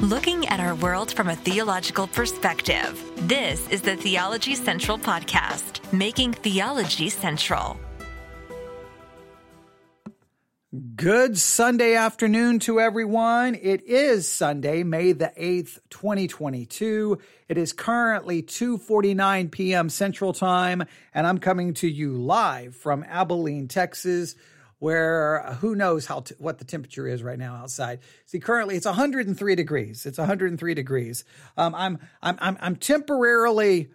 looking at our world from a theological perspective. This is the Theology Central Podcast, making theology central. Good Sunday afternoon to everyone. It is Sunday, May the 8th, 2022. It is currently 2:49 p.m. Central Time, and I'm coming to you live from Abilene, Texas, where uh, who knows how t- what the temperature is right now outside. See, currently it's 103 degrees. It's 103 degrees. Um, I'm I'm I'm I'm temporarily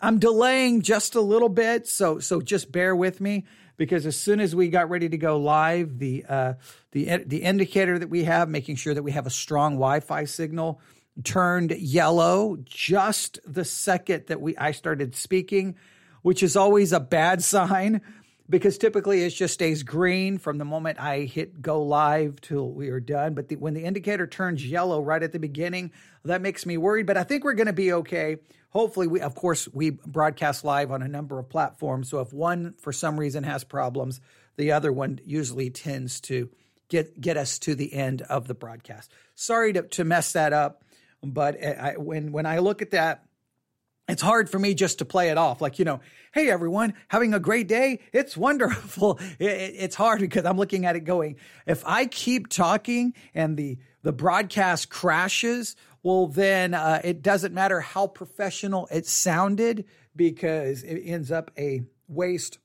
I'm delaying just a little bit, so so just bear with me because as soon as we got ready to go live, the uh, the the indicator that we have, making sure that we have a strong Wi-Fi signal, turned yellow just the second that we I started speaking, which is always a bad sign because typically it just stays green from the moment I hit go live till we are done. But the, when the indicator turns yellow right at the beginning, that makes me worried. But I think we're going to be okay. Hopefully, we of course we broadcast live on a number of platforms. So if one for some reason has problems, the other one usually tends to get get us to the end of the broadcast. Sorry to, to mess that up, but eh, I, when when I look at that it's hard for me just to play it off. Like you know hey everyone having a great day? It's wonderful. It's hard because i'm looking at it going if i keep talking and the the broadcast crashes well then uh, it doesn't matter how professional it sounded because it ends up a waste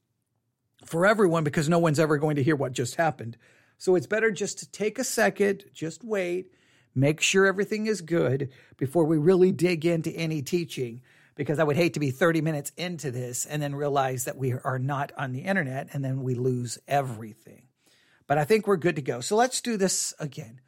for everyone because no one's ever going to hear what just happened. So it's better just to take a second just wait make sure everything is good before we really dig into any teaching because I would hate to be 30 minutes into this and then realize that we are not on the internet and then we lose everything. But I think we're good to go. So let's do this again.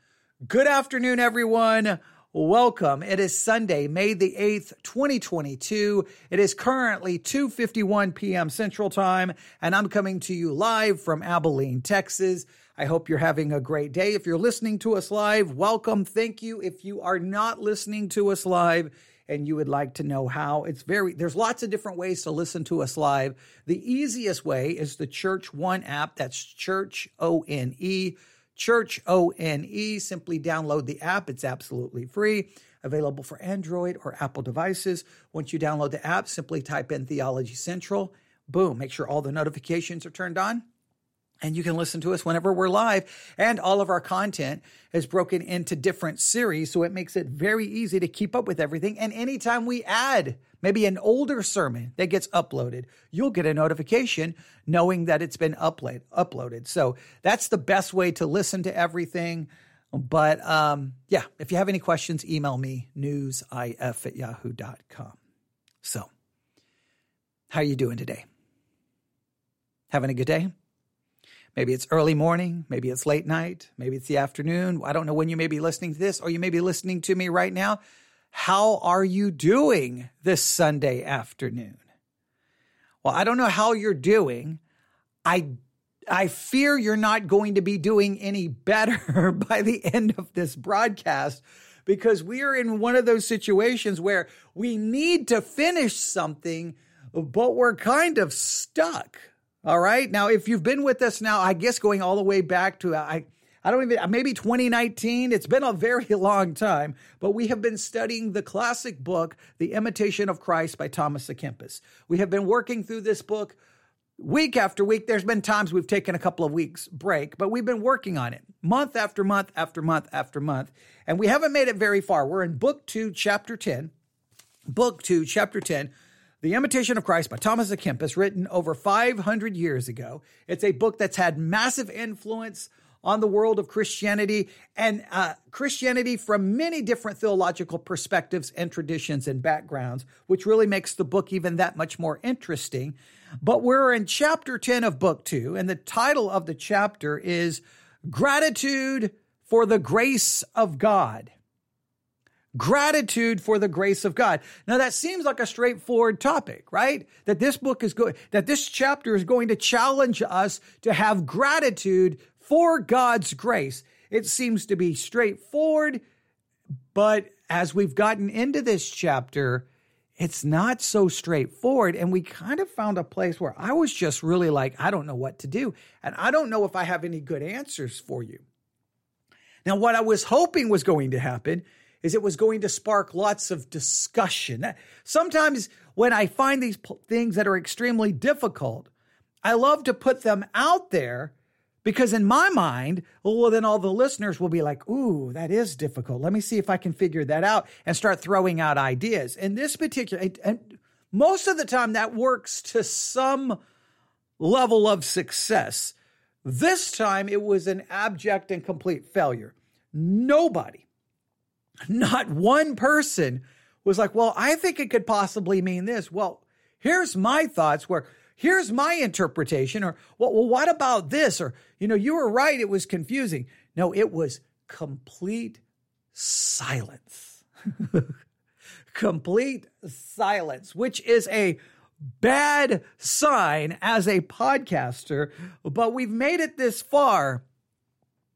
Good afternoon, everyone. Welcome. It is Sunday, May the 8th, 2022. It is currently 2:51 p.m. Central Time, and I'm coming to you live from Abilene, Texas. I hope you're having a great day. If you're listening to us live, welcome. Thank you. If you are not listening to us live, and you would like to know how, it's very, there's lots of different ways to listen to us live. The easiest way is the Church One app. That's Church O N E. Church O N E. Simply download the app. It's absolutely free, available for Android or Apple devices. Once you download the app, simply type in Theology Central. Boom, make sure all the notifications are turned on and you can listen to us whenever we're live. And all of our content is broken into different series. So it makes it very easy to keep up with everything. And anytime we add maybe an older sermon that gets uploaded, you'll get a notification knowing that it's been upload, uploaded. So that's the best way to listen to everything. But um, yeah, if you have any questions, email me newsif at yahoo.com. So, how are you doing today? Having a good day? Maybe it's early morning, maybe it's late night, maybe it's the afternoon. I don't know when you may be listening to this, or you may be listening to me right now. How are you doing this Sunday afternoon? Well, I don't know how you're doing. I I fear you're not going to be doing any better by the end of this broadcast because we are in one of those situations where we need to finish something, but we're kind of stuck. All right. Now, if you've been with us now, I guess going all the way back to I, I don't even maybe 2019. It's been a very long time, but we have been studying the classic book, The Imitation of Christ by Thomas à Kempis. We have been working through this book week after week. There's been times we've taken a couple of weeks break, but we've been working on it month after month after month after month, and we haven't made it very far. We're in book 2, chapter 10. Book 2, chapter 10 the Imitation of Christ by Thomas à Kempis, written over 500 years ago. It's a book that's had massive influence on the world of Christianity and uh, Christianity from many different theological perspectives and traditions and backgrounds, which really makes the book even that much more interesting. But we're in chapter 10 of book two, and the title of the chapter is Gratitude for the Grace of God gratitude for the grace of God. Now that seems like a straightforward topic, right? That this book is going, that this chapter is going to challenge us to have gratitude for God's grace. It seems to be straightforward, but as we've gotten into this chapter, it's not so straightforward. And we kind of found a place where I was just really like, I don't know what to do. And I don't know if I have any good answers for you. Now, what I was hoping was going to happen is it was going to spark lots of discussion. Sometimes when I find these things that are extremely difficult, I love to put them out there because in my mind, well, then all the listeners will be like, ooh, that is difficult. Let me see if I can figure that out and start throwing out ideas. In this particular, and most of the time that works to some level of success. This time it was an abject and complete failure. Nobody, not one person was like, well, I think it could possibly mean this. Well, here's my thoughts where here's my interpretation or well, well what about this? Or you know you were right. It was confusing. No it was complete silence. Complete silence which is a bad sign as a podcaster but we've made it this far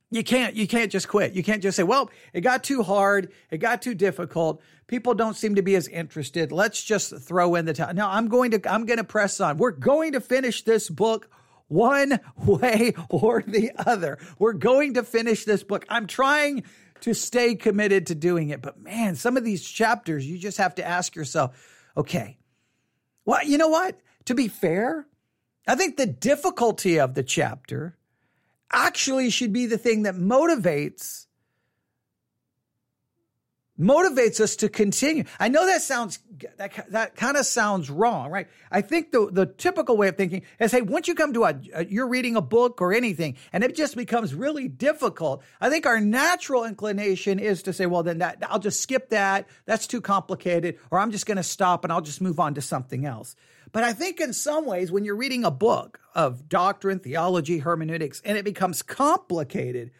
you can't you can't just quit. You can't just say well it got too hard. It got too difficult. People don't seem to be as interested. Let's just throw in the towel. Now i'm going to i'm going to press on. We're going to finish this book one way or the other. We're going to finish this book. I'm trying to stay committed to doing it. But man some of these chapters you just have to ask yourself okay well you know what? To be fair i think the difficulty of the chapter actually should be the thing that motivates motivates us to continue. I know that sounds that that kind of sounds wrong, right? I think the the typical way of thinking is, hey, once you come to a, a, you're reading a book or anything, and it just becomes really difficult. I think our natural inclination is to say, well, then that I'll just skip that. That's too complicated, or I'm just going to stop and I'll just move on to something else. But I think in some ways, when you're reading a book of doctrine, theology, hermeneutics, and it becomes complicated,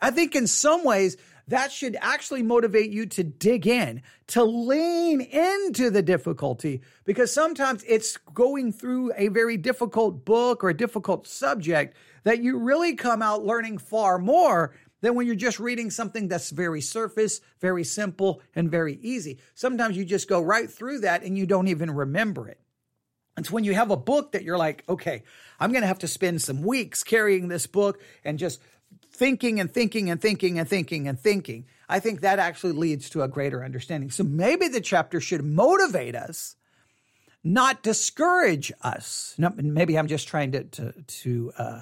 I think in some ways that should actually motivate you to dig in, to lean into the difficulty, because sometimes it's going through a very difficult book or a difficult subject that you really come out learning far more than when you're just reading something that's very surface, very simple, and very easy. Sometimes you just go right through that and you don't even remember it. It's when you have a book that you're like, okay, I'm going to have to spend some weeks carrying this book and just thinking and thinking and thinking and thinking and thinking. I think that actually leads to a greater understanding. So maybe the chapter should motivate us, not discourage us. No, maybe I'm just trying to, to, to uh,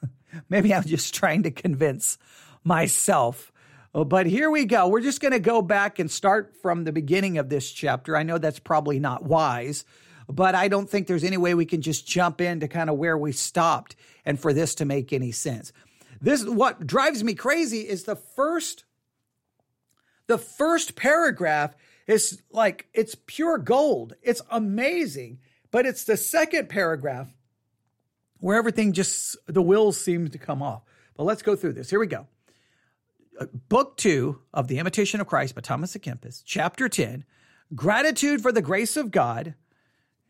maybe I'm just trying to convince myself. But here we go. We're just going to go back and start from the beginning of this chapter. I know that's probably not wise but I don't think there's any way we can just jump into kind of where we stopped and for this to make any sense. This what drives me crazy is the first the first paragraph is like it's pure gold. It's amazing, but it's the second paragraph where everything just the wheels seem to come off. But let's go through this. Here we go. Uh, book 2 of The Imitation of Christ by Thomas à Kempis, chapter 10, Gratitude for the Grace of God,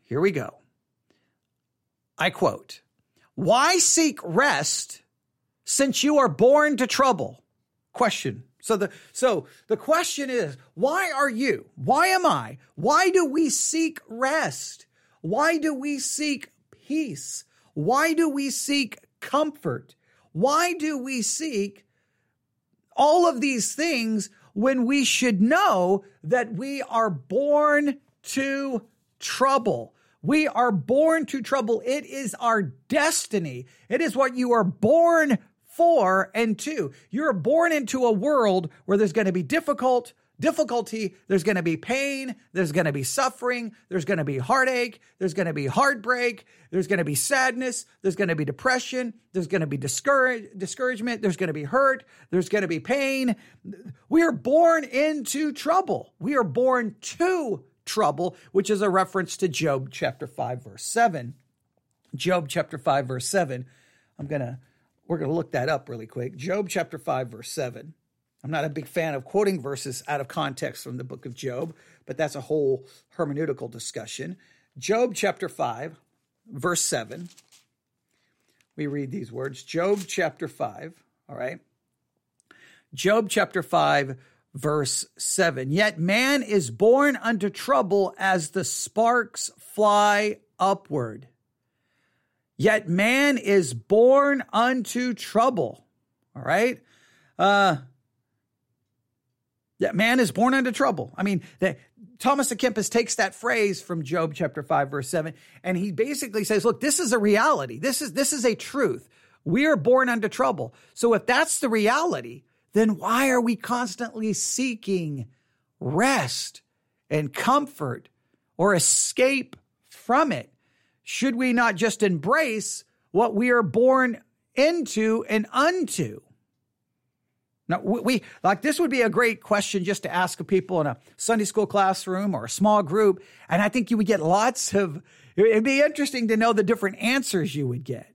here we go. I quote, Why seek rest since you are born to trouble? Question. So the so the question is, why are you? Why am I? Why do we seek rest? Why do we seek peace? Why do we seek comfort? Why do we seek all of these things when we should know that we are born to trouble? We are born to trouble. It is our destiny. It is what you are born for and to. You're born into a world where there's going to be difficult difficulty, there's going to be pain, there's going to be suffering, there's going to be heartache, there's going to be heartbreak, there's going to be sadness, there's going to be depression, there's going to be discourage, discouragement, there's going to be hurt, there's going to be pain. We are born into trouble. We are born to trouble, which is a reference to Job chapter 5, verse 7. Job chapter 5, verse 7. I'm going to, we're going to look that up really quick. Job chapter 5, verse 7. I'm not a big fan of quoting verses out of context from the book of Job, but that's a whole hermeneutical discussion. Job chapter 5, verse 7. We read these words Job chapter 5, all right? Job chapter 5, verse 7. Yet man is born unto trouble as the sparks fly upward. Yet man is born unto trouble. All right. Uh, that man is born unto trouble. I mean, that Thomas Kempis takes that phrase from Job chapter 5 verse 7 and he basically says, look, this is a reality. This is this is a truth. We are born unto trouble. So if that's the reality, then why are we constantly seeking rest and comfort or escape from it? Should we not just embrace what we are born into and unto? Now, we like this would be a great question just to ask people in a Sunday school classroom or a small group. And I think you would get lots of, it'd be interesting to know the different answers you would get.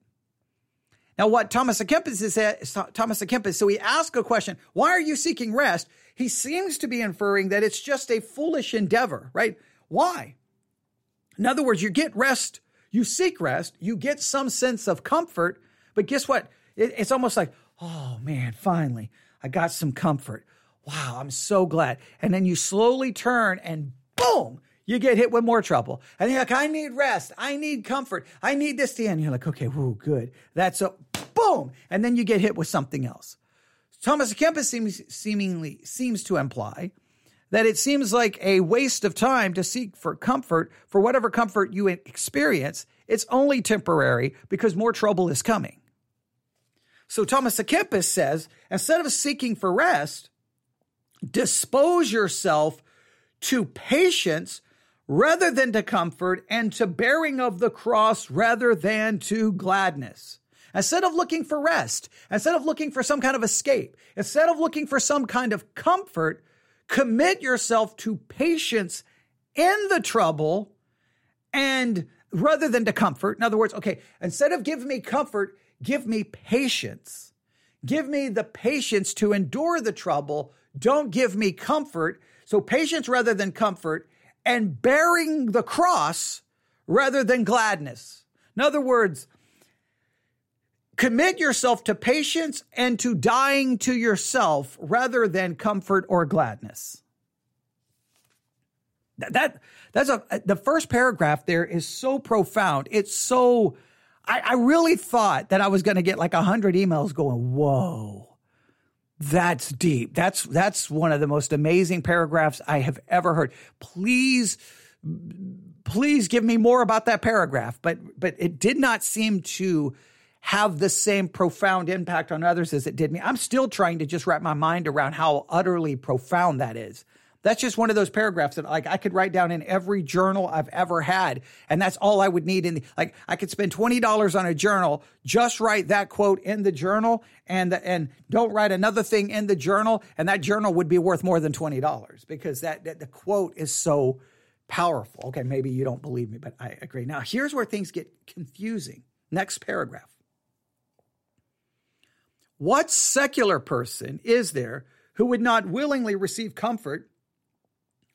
Now, what Thomas à Kempis is, eh, Thomas à Kempis, so he asks a question, why are you seeking rest? He seems to be inferring that it's just a foolish endeavor, right? Why? In other words, you get rest, you seek rest, you get some sense of comfort, but guess what? It, it's almost like, oh man, finally, I got some comfort. Wow, I'm so glad. And then you slowly turn and boom, you get hit with more trouble. And you're like, I need rest. I need comfort. I need this to end. You're like, okay, whoo, good. That's a boom. And then you get hit with something else. Thomas Kempis seems seemingly seems to imply that it seems like a waste of time to seek for comfort for whatever comfort you experience. It's only temporary because more trouble is coming. So Thomas Kempis says, instead of seeking for rest, dispose yourself to patience rather than to comfort and to bearing of the cross rather than to gladness. Instead of looking for rest, instead of looking for some kind of escape, instead of looking for some kind of comfort, commit yourself to patience in the trouble and rather than to comfort. In other words, okay, instead of give me comfort, Give me patience. Give me the patience to endure the trouble. Don't give me comfort. So, patience rather than comfort, and bearing the cross rather than gladness. In other words, commit yourself to patience and to dying to yourself rather than comfort or gladness. That, that that's a the first paragraph there is so profound. It's so I, I really thought that I was going to get like a hundred emails going, whoa, that's deep. That's, that's one of the most amazing paragraphs I have ever heard. Please, please give me more about that paragraph. But, but it did not seem to have the same profound impact on others as it did me. I'm still trying to just wrap my mind around how utterly profound that is. That's just one of those paragraphs that like I could write down in every journal I've ever had. And that's all I would need in the, like I could spend $20 on a journal, just write that quote in the journal and, and don't write another thing in the journal. And that journal would be worth more than $20 because that, that the quote is so powerful. Okay. Maybe you don't believe me, but I agree. Now here's where things get confusing. Next paragraph. What secular person is there who would not willingly receive comfort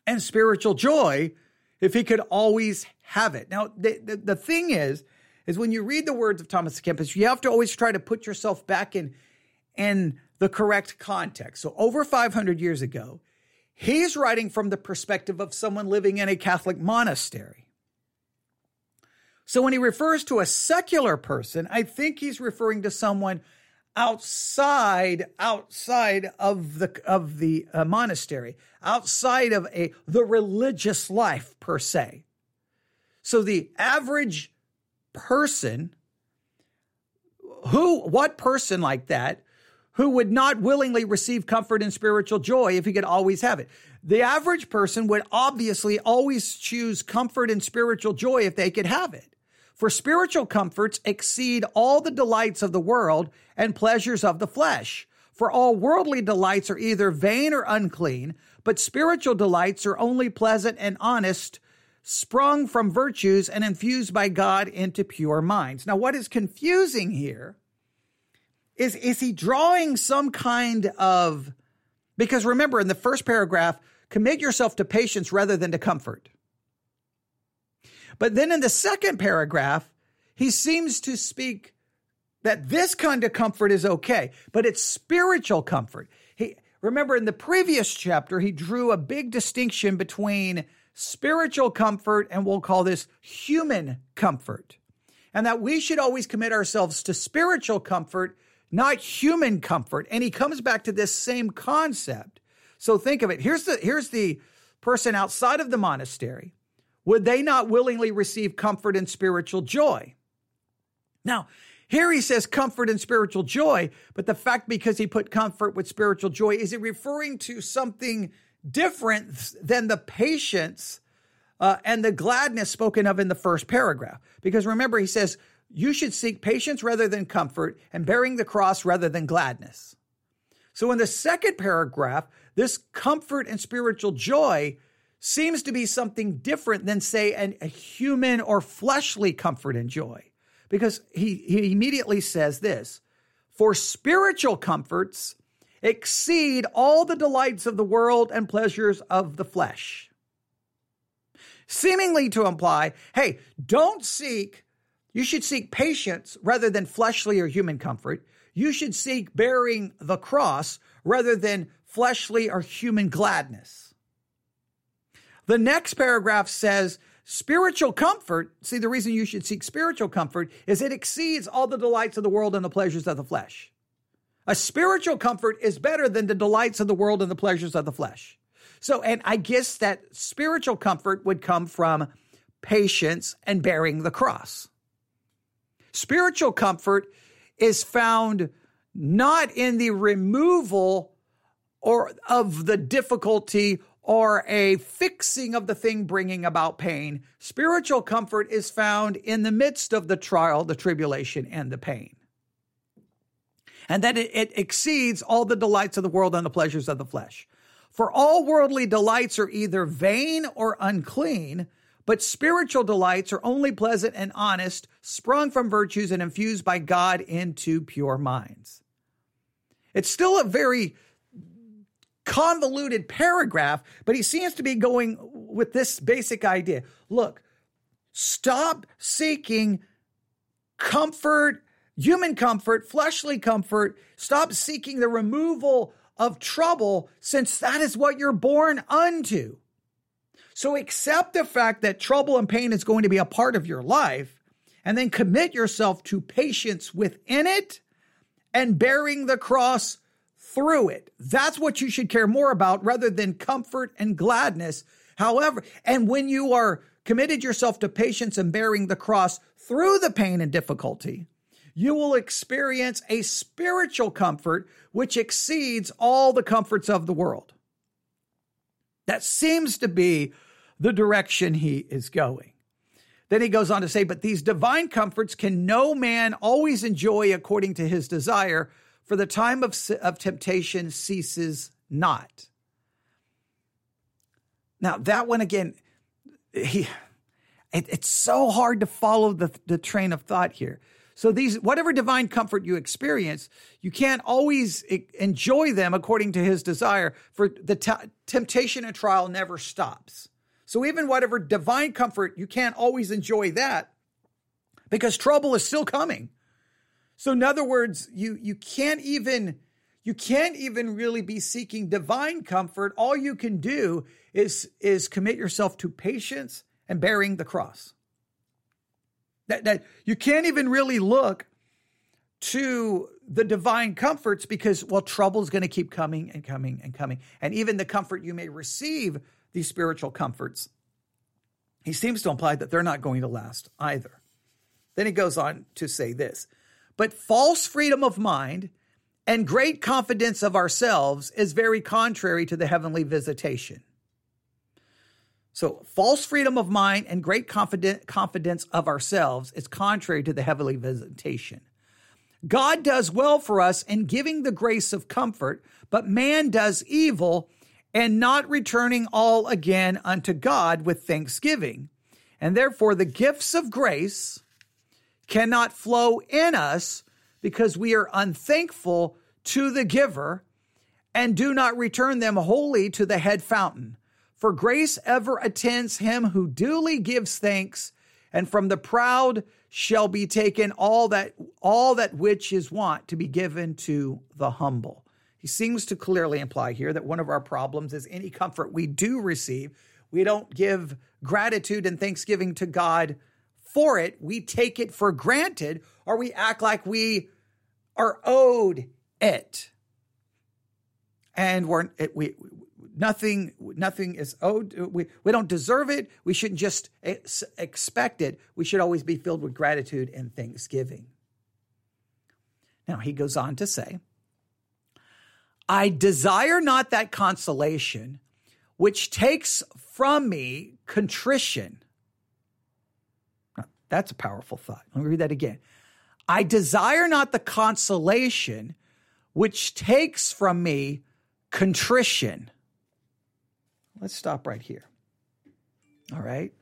and spiritual joy if he could always have it. Now, the, the, the thing is, is when you read the words of Thomas Kempis, you have to always try to put yourself back in, in the correct context. So over 500 years ago, he's writing from the perspective of someone living in a Catholic monastery. So when he refers to a secular person, I think he's referring to someone outside outside of the of the uh, monastery outside of a the religious life per se. So the average person who what person like that who would not willingly receive comfort and spiritual joy if he could always have it? The average person would obviously always choose comfort and spiritual joy if they could have it for spiritual comforts exceed all the delights of the world and pleasures of the flesh. For all worldly delights are either vain or unclean, but spiritual delights are only pleasant and honest, sprung from virtues and infused by God into pure minds. Now, what is confusing here is, is he drawing some kind of, because remember in the first paragraph, commit yourself to patience rather than to comfort. But then in the second paragraph, he seems to speak that this kind of comfort is okay, but it's spiritual comfort. He remember in the previous chapter, he drew a big distinction between spiritual comfort and we'll call this human comfort. And that we should always commit ourselves to spiritual comfort, not human comfort. And he comes back to this same concept. So think of it. Here's the here's the person outside of the monastery. Would they not willingly receive comfort and spiritual joy? Now, here he says comfort and spiritual joy, but the fact because he put comfort with spiritual joy, is he referring to something different than the patience uh, and the gladness spoken of in the first paragraph? Because remember, he says, you should seek patience rather than comfort and bearing the cross rather than gladness. So in the second paragraph, this comfort and spiritual joy seems to be something different than, say, an, a human or fleshly comfort and joy. Because he, he immediately says this For spiritual comforts exceed all the delights of the world and pleasures of the flesh. Seemingly to imply, hey, don't seek, you should seek patience rather than fleshly or human comfort. You should seek bearing the cross rather than fleshly or human gladness. The next paragraph says, Spiritual comfort, see, the reason you should seek spiritual comfort is it exceeds all the delights of the world and the pleasures of the flesh. A spiritual comfort is better than the delights of the world and the pleasures of the flesh. So, and I guess that spiritual comfort would come from patience and bearing the cross. Spiritual comfort is found not in the removal or of the difficulty or a fixing of the thing bringing about pain. Spiritual comfort is found in the midst of the trial, the tribulation, and the pain. And that it, it, exceeds all the delights of the world and the pleasures of the flesh. For all worldly delights are either vain or unclean, but spiritual delights are only pleasant and honest, sprung from virtues and infused by God into pure minds. It's still a very convoluted paragraph, but he seems to be going with this basic idea. Look, stop seeking comfort, human comfort, fleshly comfort. Stop seeking the removal of trouble, since that is what you're born unto. So accept the fact that trouble and pain is going to be a part of your life, and then commit yourself to patience within it and bearing the cross through it. That's what you should care more about rather than comfort and gladness. However, and when you are committed yourself to patience and bearing the cross through the pain and difficulty, you will experience a spiritual comfort which exceeds all the comforts of the world. That seems to be the direction he is going. Then he goes on to say, But these divine comforts can no man always enjoy according to his desire, for the time of, of temptation ceases not. Now, that one again, he, it, it's so hard to follow the, the train of thought here. So these, whatever divine comfort you experience, you can't always enjoy them according to his desire, for the t- temptation and trial never stops. So even whatever divine comfort, you can't always enjoy that because trouble is still coming. So in other words, you you can't even you can't even really be seeking divine comfort. All you can do is is commit yourself to patience and bearing the cross. That that you can't even really look to the divine comforts because well trouble is going to keep coming and coming and coming and even the comfort you may receive these spiritual comforts he seems to imply that they're not going to last either then he goes on to say this but false freedom of mind and great confidence of ourselves is very contrary to the heavenly visitation. So, false freedom of mind and great confidence of ourselves is contrary to the heavenly visitation. God does well for us in giving the grace of comfort, but man does evil and not returning all again unto God with thanksgiving. And therefore, the gifts of grace, cannot flow in us because we are unthankful to the giver and do not return them wholly to the head fountain. For grace ever attends him who duly gives thanks, and from the proud shall be taken all that all that which is wont to be given to the humble. He seems to clearly imply here that one of our problems is any comfort we do receive, we don't give gratitude and thanksgiving to God for it, we take it for granted or we act like we are owed it. And we're, it, we, nothing nothing is owed we, we don't deserve it. We shouldn't just ex- expect it. We should always be filled with gratitude and thanksgiving. Now he goes on to say i desire not that consolation which takes from me contrition that's a powerful thought let me read that again i desire not the consolation which takes from me contrition Let's stop right here. All right.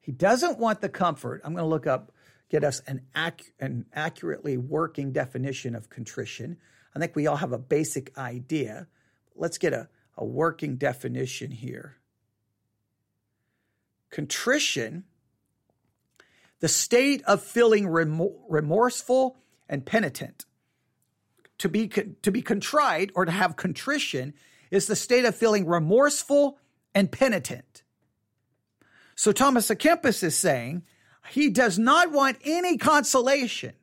He doesn't want the comfort. I'm going to look up, get us an, ac- an accurately working definition of contrition. I think we all have a basic idea. Let's get a, a working definition here. Contrition, the state of feeling remorseful and penitent. To be, to be contrite or to have contrition is the state of feeling remorseful and penitent. So Thomas à Kempis is saying he does not want any consolation.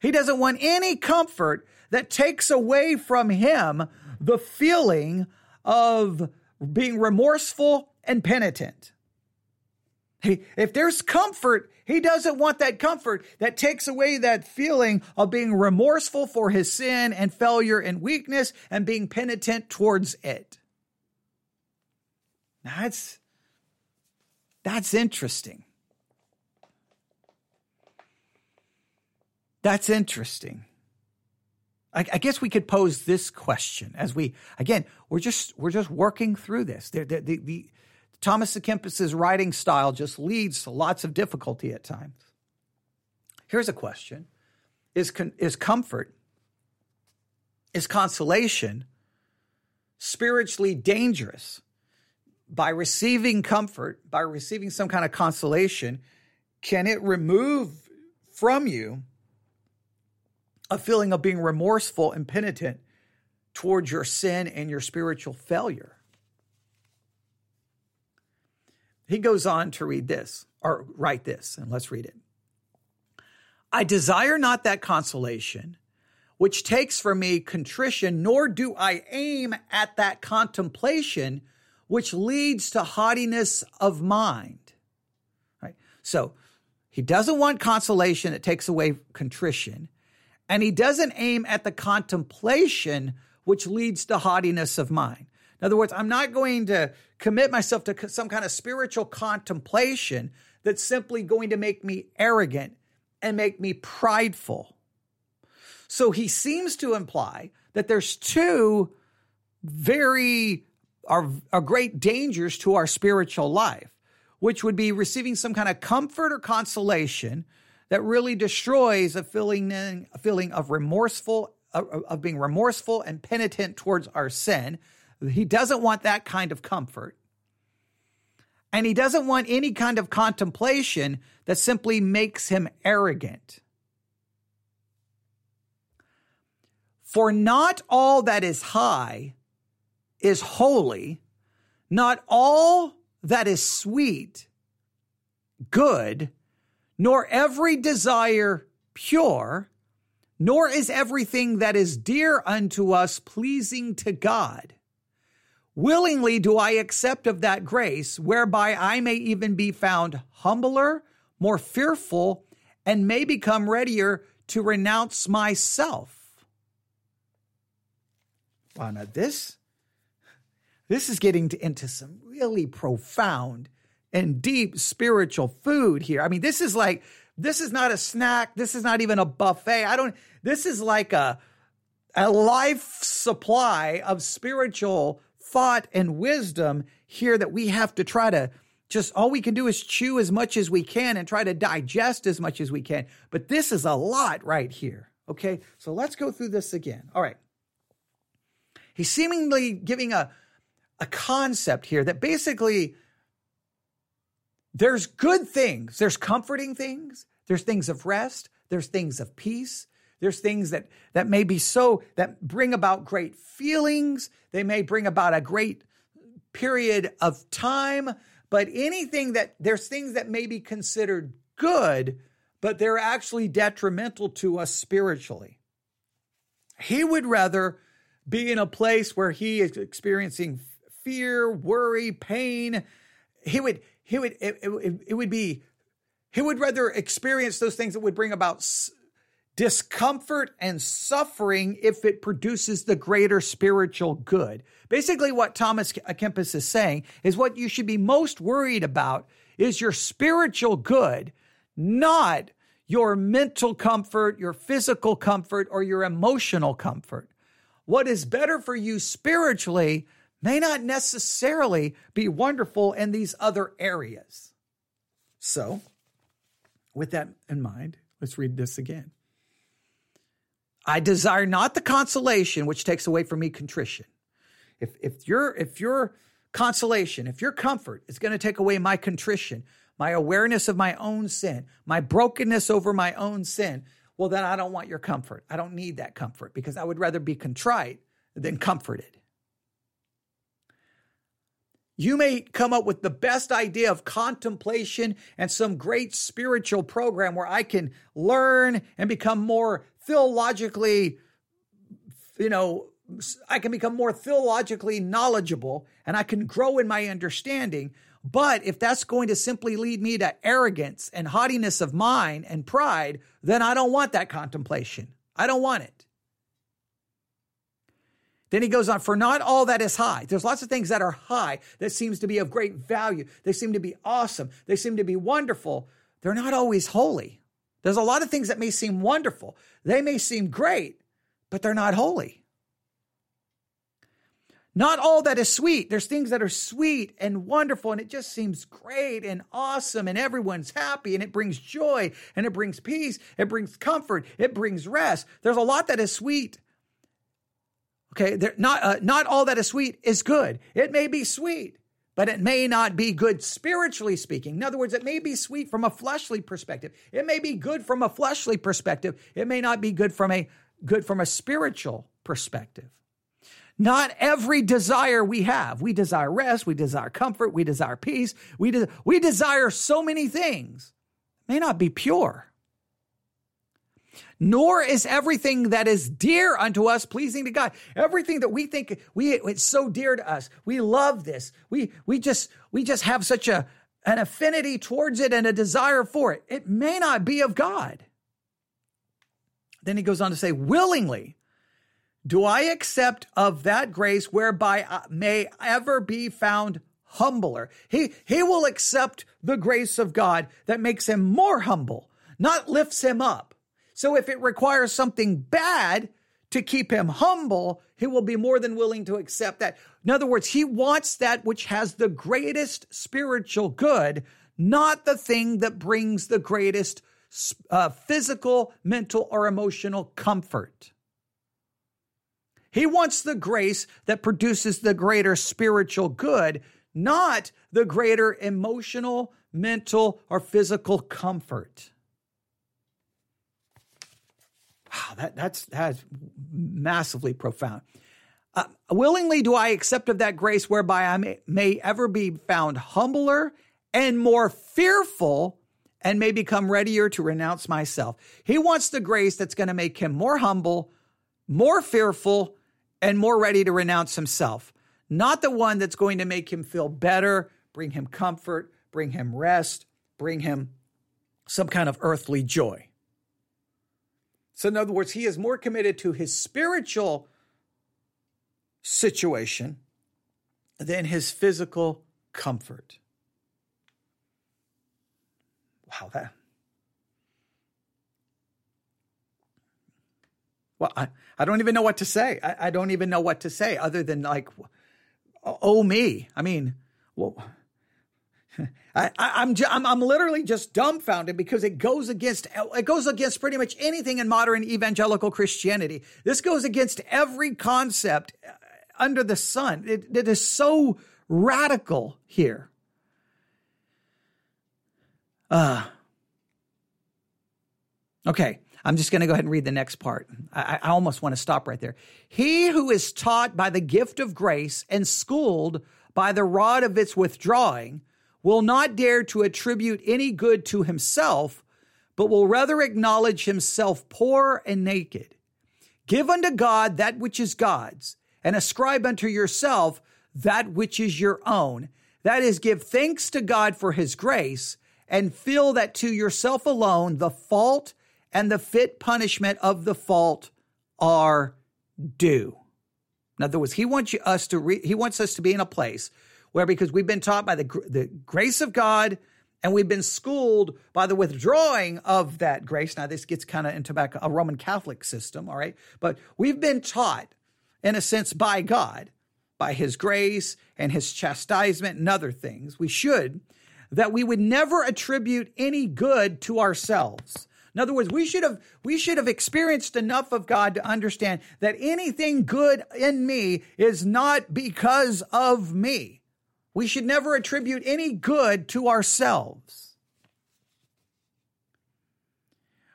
He doesn't want any comfort that takes away from him the feeling of being remorseful and penitent. He, if there's comfort, he doesn't want that comfort that takes away that feeling of being remorseful for his sin and failure and weakness and being penitent towards it. That's that's interesting. That's interesting. I, I, guess we could pose this question as we again we're just we're just working through this. The, the, the, the Thomas Kempis's writing style just leads to lots of difficulty at times. Here's a question: Is is comfort, is consolation, spiritually dangerous? by receiving comfort, by receiving some kind of consolation, can it remove from you a feeling of being remorseful and penitent towards your sin and your spiritual failure? He goes on to read this or write this, and let's read it. I desire not that consolation which takes from me contrition, nor do I aim at that contemplation which leads to haughtiness of mind. Right? So he doesn't want consolation that takes away contrition, and he doesn't aim at the contemplation which leads to haughtiness of mind. In other words, I'm not going to commit myself to some kind of spiritual contemplation that's simply going to make me arrogant and make me prideful. So he seems to imply that there's two very are, are great dangers to our spiritual life, which would be receiving some kind of comfort or consolation that really destroys a feeling, a feeling of remorseful, of being remorseful and penitent towards our sin. He doesn't want that kind of comfort. And he doesn't want any kind of contemplation that simply makes him arrogant. For not all that is high is holy, not all that is sweet, good, nor every desire pure, nor is everything that is dear unto us pleasing to God. Willingly do I accept of that grace, whereby I may even be found humbler, more fearful, and may become readier to renounce myself. Wow, now this this is getting into some really profound and deep spiritual food here. I mean, this is like, this is not a snack. This is not even a buffet. I don't, this is like a, a life supply of spiritual thought and wisdom here that we have to try to just all we can do is chew as much as we can and try to digest as much as we can. But this is a lot right here. Okay. So let's go through this again. All right. He's seemingly giving a, a concept here that basically there's good things, there's comforting things, there's things of rest, there's things of peace, there's things that that may be so that bring about great feelings, they may bring about a great period of time, but anything that there's things that may be considered good, but they're actually detrimental to us spiritually. He would rather be in a place where he is experiencing fear, worry, pain. He would, he would, it, it, it would be, he would rather experience those things that would bring about discomfort and suffering if it produces the greater spiritual good. Basically, what Thomas Kempis is saying is what you should be most worried about is your spiritual good, not your mental comfort, your physical comfort, or your emotional comfort. What is better for you spiritually may not necessarily be wonderful in these other areas. So, with that in mind, let's read this again. I desire not the consolation which takes away from me contrition. If if your if your consolation, if your comfort is going to take away my contrition, my awareness of my own sin, my brokenness over my own sin, well then I don't want your comfort. I don't need that comfort because I would rather be contrite than comforted. You may come up with the best idea of contemplation and some great spiritual program where I can learn and become more theologically, you know, I can become more theologically knowledgeable and I can grow in my understanding. But if that's going to simply lead me to arrogance and haughtiness of mind and pride, then I don't want that contemplation. I don't want it. Then he goes on, for not all that is high. There's lots of things that are high that seems to be of great value. They seem to be awesome. They seem to be wonderful. They're not always holy. There's a lot of things that may seem wonderful. They may seem great, but they're not holy. Not all that is sweet. There's things that are sweet and wonderful, and it just seems great and awesome, and everyone's happy, and it brings joy, and it brings peace, it brings comfort, it brings rest. There's a lot that is sweet, Okay, not uh, not all that is sweet is good. It may be sweet, but it may not be good spiritually speaking. In other words, it may be sweet from a fleshly perspective. It may be good from a fleshly perspective. It may not be good from a good from a spiritual perspective. Not every desire we have. We desire rest, we desire comfort, we desire peace, we de- we desire so many things. May not be pure nor is everything that is dear unto us pleasing to God. Everything that we think we it's so dear to us. We love this. We we just we just have such a an affinity towards it and a desire for it. It may not be of God. Then he goes on to say, willingly do I accept of that grace whereby I may ever be found humbler. He, he will accept the grace of God that makes him more humble, not lifts him up. So if it requires something bad to keep him humble, he will be more than willing to accept that. In other words, he wants that which has the greatest spiritual good, not the thing that brings the greatest uh, physical, mental, or emotional comfort. He wants the grace that produces the greater spiritual good, not the greater emotional, mental, or physical comfort. Wow, that, that's, that's massively profound. Uh, willingly do I accept of that grace whereby I may, may ever be found humbler and more fearful and may become readier to renounce myself. He wants the grace that's going to make him more humble, more fearful, and more ready to renounce himself. Not the one that's going to make him feel better, bring him comfort, bring him rest, bring him some kind of earthly joy. So, in other words, he is more committed to his spiritual situation than his physical comfort. Wow, that. Well, I, I don't even know what to say. I, I don't even know what to say other than like, oh me. I mean, well, I, am I'm, I'm literally just dumbfounded because it goes against it goes against pretty much anything in modern evangelical Christianity. This goes against every concept uh, under the sun. It, it is so radical here. Uh, okay, I'm just going to go ahead and read the next part. I, I almost want to stop right there. He who is taught by the gift of grace and schooled by the rod of its withdrawing will not dare to attribute any good to himself, but will rather acknowledge himself poor and naked. Give unto God that which is God's, and ascribe unto yourself that which is your own. That is, give thanks to God for his grace and feel that to yourself alone the fault and the fit punishment of the fault are due. In other words, he wants us to re- he wants us to be in a place where because we've been taught by the the grace of God and we've been schooled by the withdrawing of that grace. Now this gets kind of into back a Roman Catholic system, all right? But we've been taught in a sense by God, by his grace and his chastisement and other things. We should that we would never attribute any good to ourselves. In other words, we should have we should have experienced enough of God to understand that anything good in me is not because of me. We should never attribute any good to ourselves.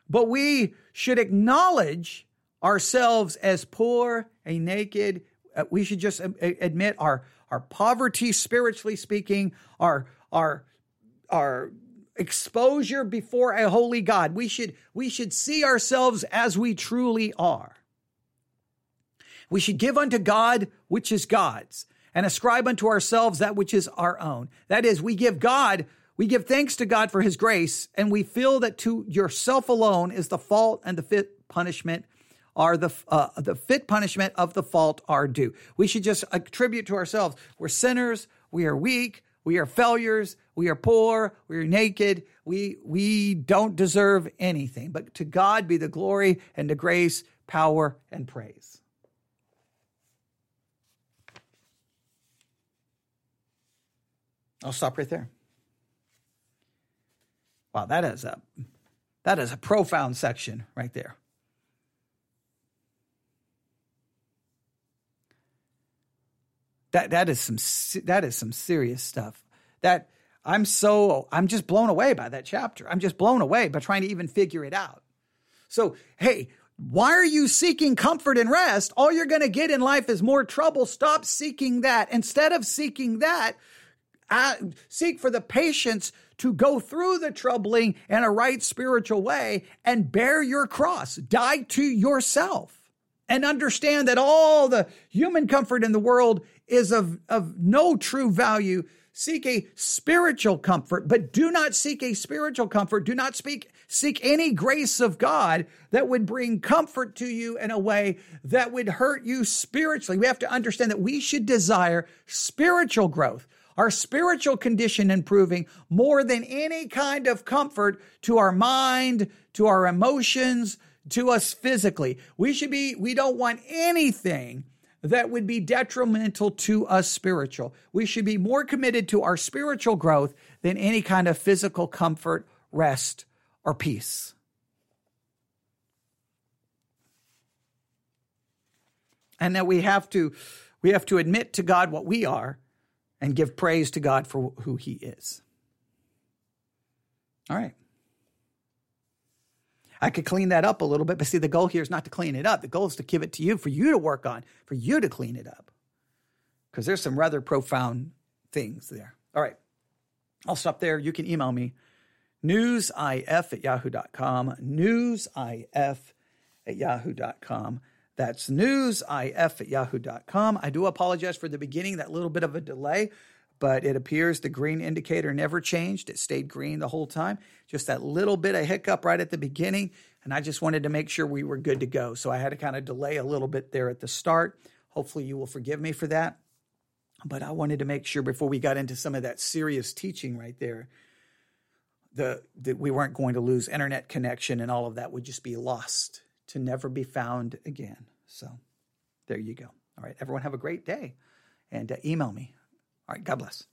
But we should acknowledge ourselves as poor and naked. Uh, we should just admit our our poverty spiritually speaking, our our our exposure before a holy God. We should, we should see ourselves as we truly are. We should give unto God which is God's and ascribe unto ourselves that which is our own. That is, we give God, we give thanks to God for his grace, and we feel that to yourself alone is the fault and the fit punishment are the uh, the fit punishment of the fault are due. We should just attribute to ourselves we're sinners, we are weak, we are failures. We are poor. We are naked. We, we don't deserve anything. But to God be the glory and the grace, power, and praise. I'll stop right there. Wow, that is a that is a profound section right there. That that is some that is some serious stuff. That I'm so I'm just blown away by that chapter. I'm just blown away by trying to even figure it out. So, hey, why are you seeking comfort and rest? All you're going to get in life is more trouble. Stop seeking that. Instead of seeking that, seek for the patience to go through the troubling in a right spiritual way and bear your cross. Die to yourself and understand that all the human comfort in the world is of, of no true value. Seek a spiritual comfort, but do not seek a spiritual comfort. Do not speak, seek any grace of God that would bring comfort to you in a way that would hurt you spiritually. We have to understand that we should desire spiritual growth our spiritual condition improving more than any kind of comfort to our mind, to our emotions, to us physically. We should be, we don't want anything that would be detrimental to us spiritual. We should be more committed to our spiritual growth than any kind of physical comfort, rest, or peace. And that we have to we have to admit to God what we are and give praise to God for who he is. All right. I could clean that up a little bit, but see, the goal here is not to clean it up. The goal is to give it to you for you to work on, for you to clean it up. Because there's some rather profound things there. All right. I'll stop there. You can email me newsif at yahoo.com. Newsif at yahoo.com. That's newsif at yahoo.com. I do apologize for the beginning, that little bit of a delay but it appears the green indicator never changed. It stayed green the whole time. Just that little bit of hiccup right at the beginning. And I just wanted to make sure we were good to go. So I had to kind of delay a little bit there at the start. Hopefully, you will forgive me for that. But I wanted to make sure before we got into some of that serious teaching right there, the, that we weren't going to lose internet connection and all of that would just be lost to never be found again. So there you go. All right, everyone have a great day and uh, email me all right. God bless.